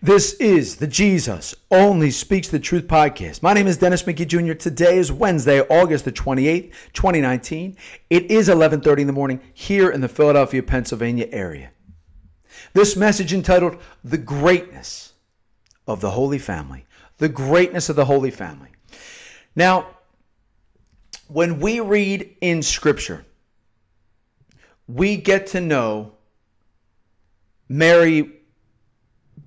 This is the Jesus Only Speaks the Truth podcast. My name is Dennis McGee Jr. Today is Wednesday, August the 28th, 2019. It is 11:30 in the morning here in the Philadelphia, Pennsylvania area. This message entitled The Greatness of the Holy Family. The greatness of the Holy Family. Now, when we read in scripture, we get to know Mary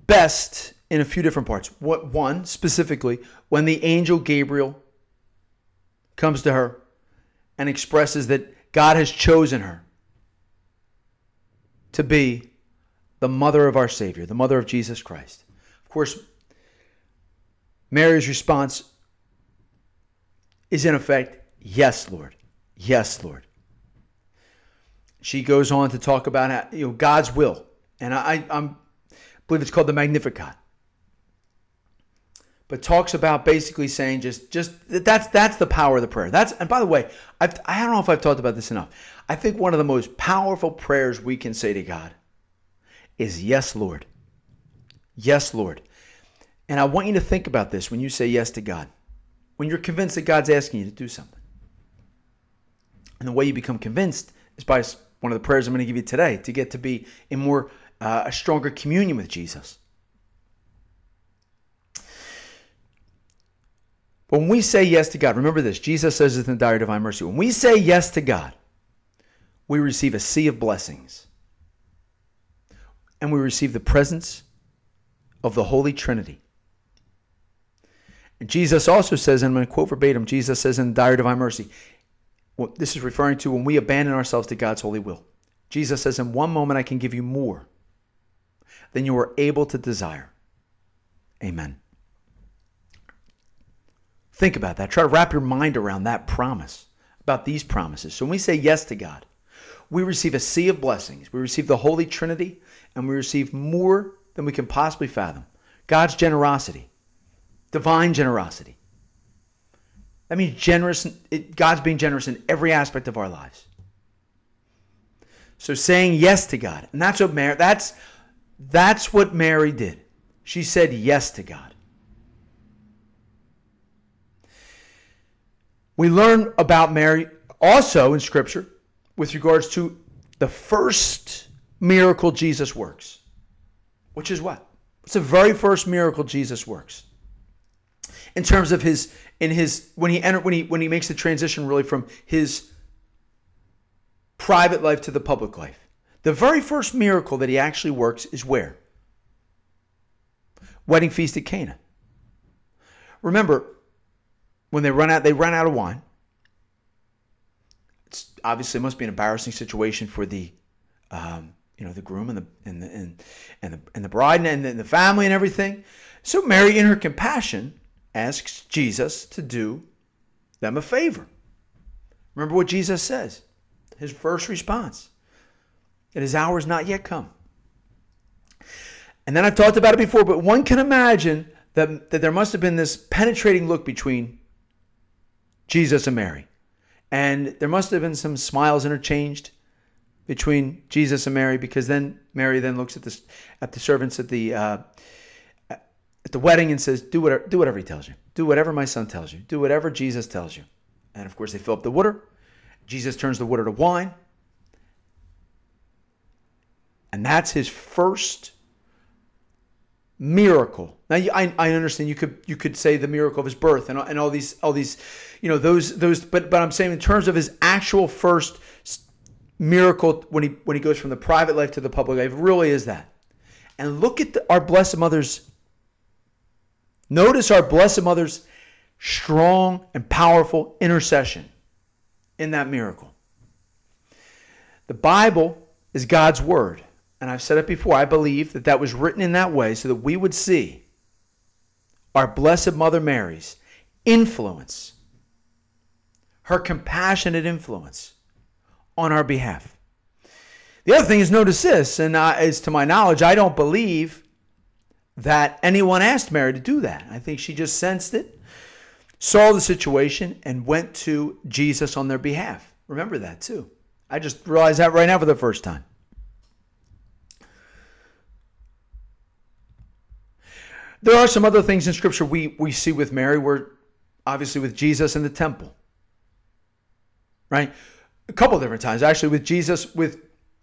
best in a few different parts. What one specifically when the angel Gabriel comes to her and expresses that God has chosen her to be the mother of our Savior, the mother of Jesus Christ. Of course, Mary's response is in effect, Yes, Lord. Yes, Lord. She goes on to talk about how, you know God's will, and I, I'm believe it's called the Magnificat. But talks about basically saying just just that's that's the power of the prayer. That's and by the way, I've, I don't know if I've talked about this enough. I think one of the most powerful prayers we can say to God is yes, Lord. Yes, Lord. And I want you to think about this when you say yes to God. When you're convinced that God's asking you to do something. And the way you become convinced is by one of the prayers I'm going to give you today to get to be in more uh, a stronger communion with Jesus. When we say yes to God, remember this Jesus says it in the Diary of Divine Mercy. When we say yes to God, we receive a sea of blessings. And we receive the presence of the Holy Trinity. And Jesus also says, and I'm going to quote verbatim Jesus says in the Diary of Divine Mercy, well, this is referring to when we abandon ourselves to God's holy will. Jesus says, In one moment I can give you more than you are able to desire. Amen. Think about that. Try to wrap your mind around that promise, about these promises. So when we say yes to God, we receive a sea of blessings. We receive the Holy Trinity, and we receive more than we can possibly fathom. God's generosity, divine generosity. That means generous. It, God's being generous in every aspect of our lives. So saying yes to God, and that's what Mary. That's that's what Mary did. She said yes to God. We learn about Mary also in Scripture with regards to the first miracle Jesus works, which is what? It's the very first miracle Jesus works. In terms of his in his when he enter when he when he makes the transition really from his private life to the public life. The very first miracle that he actually works is where? Wedding feast at Cana. Remember, when they run out, they run out of wine. It's obviously it must be an embarrassing situation for the, um, you know, the groom and the and the and, and the and the bride and the, and the family and everything. So Mary, in her compassion, asks Jesus to do them a favor. Remember what Jesus says. His first response that his hour is not yet come. And then I've talked about it before, but one can imagine that, that there must have been this penetrating look between Jesus and Mary. And there must have been some smiles interchanged between Jesus and Mary, because then Mary then looks at the at the servants at the uh, at the wedding and says, "Do whatever, do whatever he tells you. Do whatever my son tells you. Do whatever Jesus tells you." And of course, they fill up the water. Jesus turns the water to wine. And that's his first miracle. Now I, I understand you could you could say the miracle of his birth and, and all these all these you know those those but but I'm saying in terms of his actual first miracle when he when he goes from the private life to the public life really is that. And look at the, our blessed mother's notice our blessed mother's strong and powerful intercession in that miracle. The Bible is God's word and I've said it before, I believe that that was written in that way so that we would see our Blessed Mother Mary's influence, her compassionate influence on our behalf. The other thing is, notice this, and uh, as to my knowledge, I don't believe that anyone asked Mary to do that. I think she just sensed it, saw the situation, and went to Jesus on their behalf. Remember that too. I just realized that right now for the first time. There are some other things in Scripture we, we see with Mary, where obviously with Jesus in the temple, right? A couple different times, actually, with Jesus, with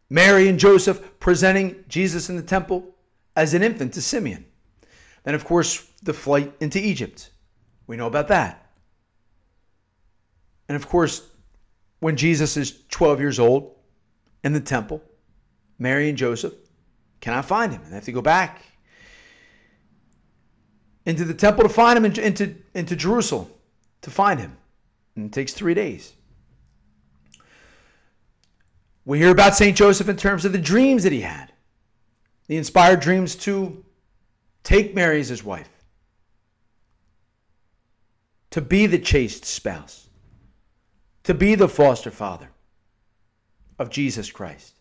Mary and Joseph presenting Jesus in the temple as an infant to Simeon. Then, of course, the flight into Egypt. We know about that. And of course, when Jesus is 12 years old in the temple, Mary and Joseph cannot find him and they have to go back into the temple to find him, into, into Jerusalem to find him. And it takes three days. We hear about St. Joseph in terms of the dreams that he had, the inspired dreams to take Mary as his wife, to be the chaste spouse, to be the foster father of Jesus Christ,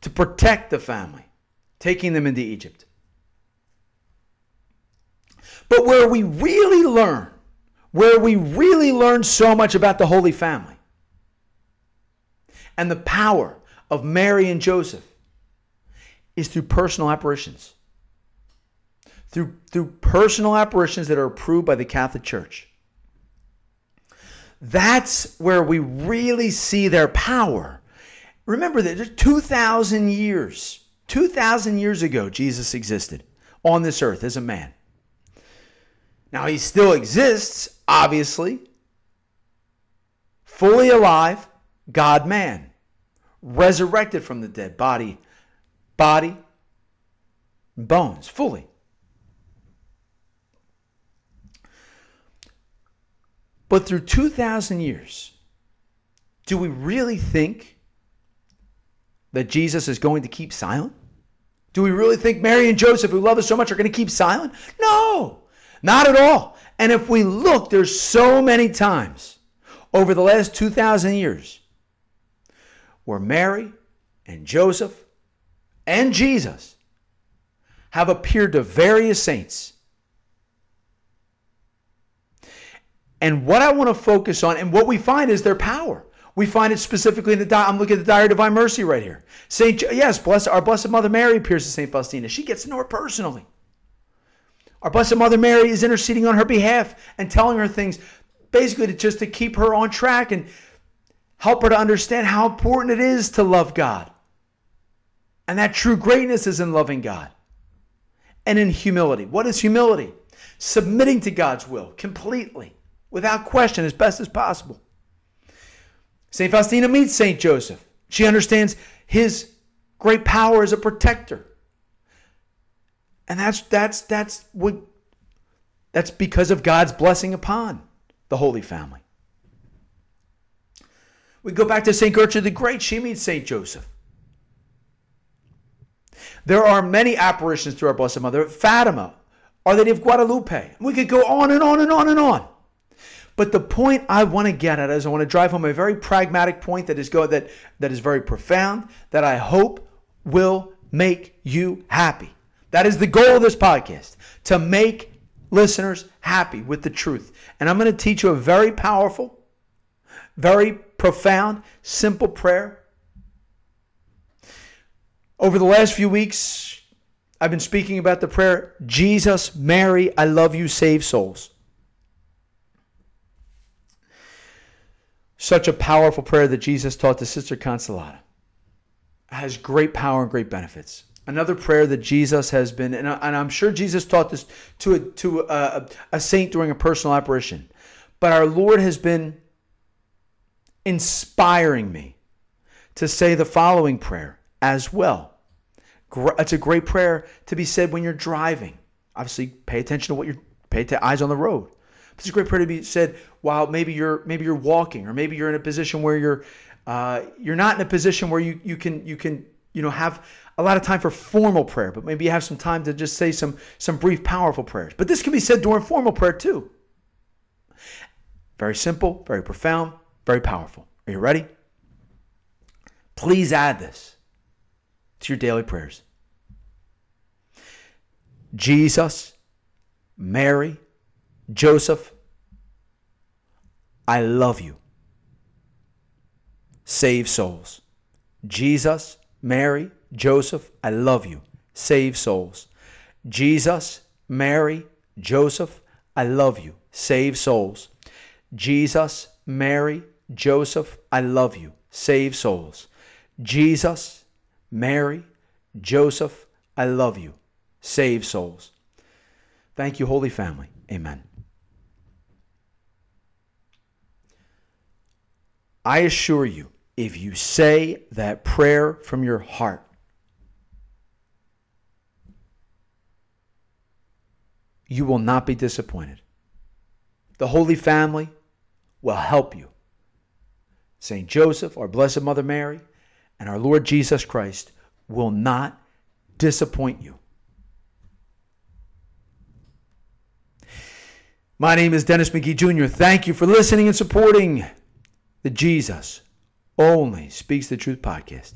to protect the family, taking them into Egypt. But where we really learn, where we really learn so much about the Holy Family and the power of Mary and Joseph is through personal apparitions. Through, through personal apparitions that are approved by the Catholic Church. That's where we really see their power. Remember that 2,000 years, 2,000 years ago, Jesus existed on this earth as a man. Now, he still exists, obviously, fully alive, God man, resurrected from the dead, body, body, bones, fully. But through 2,000 years, do we really think that Jesus is going to keep silent? Do we really think Mary and Joseph, who love us so much, are going to keep silent? No. Not at all. And if we look, there's so many times over the last 2,000 years where Mary and Joseph and Jesus have appeared to various saints. And what I want to focus on and what we find is their power. We find it specifically in the di- I'm looking at the Diary of Divine Mercy right here. Saint yes, bless our blessed Mother Mary appears to Saint Faustina. She gets to know her personally. Our Blessed Mother Mary is interceding on her behalf and telling her things basically to just to keep her on track and help her to understand how important it is to love God. And that true greatness is in loving God and in humility. What is humility? Submitting to God's will completely, without question, as best as possible. St. Faustina meets St. Joseph. She understands his great power as a protector and that's that's that's what that's because of God's blessing upon the Holy Family. We go back to St. Gertrude the Great. She meets St. Joseph. There are many apparitions to our Blessed Mother. Fatima, Our Lady of Guadalupe. We could go on and on and on and on. But the point I want to get at is I want to drive home a very pragmatic point that is go that that is very profound that I hope will make you happy. That is the goal of this podcast to make listeners happy with the truth. And I'm going to teach you a very powerful, very profound, simple prayer. Over the last few weeks, I've been speaking about the prayer Jesus, Mary, I love you, save souls. Such a powerful prayer that Jesus taught to Sister Consolata. It has great power and great benefits another prayer that Jesus has been, and, I, am sure Jesus taught this to a, to a, a saint during a personal apparition, but our Lord has been inspiring me to say the following prayer as well. It's a great prayer to be said when you're driving. Obviously, pay attention to what you're pay to eyes on the road. It's a great prayer to be said while maybe you're maybe you're walking or maybe you're in a position where you're uh, you're not in a position where you you can you can you know have a lot of time for formal prayer, but maybe you have some time to just say some, some brief, powerful prayers. But this can be said during formal prayer too. Very simple, very profound, very powerful. Are you ready? Please add this to your daily prayers. Jesus, Mary, Joseph, I love you. Save souls. Jesus, Mary, Joseph, I love you. save souls. Jesus, Mary, Joseph, I love you, save souls. Jesus, Mary, Joseph, I love you, save souls. Jesus, Mary, Joseph, I love you, save souls. Thank you, Holy Family. Amen. I assure you, if you say that prayer from your heart, you will not be disappointed. The Holy Family will help you. St. Joseph, our Blessed Mother Mary, and our Lord Jesus Christ will not disappoint you. My name is Dennis McGee Jr. Thank you for listening and supporting the Jesus Only Speaks the Truth podcast.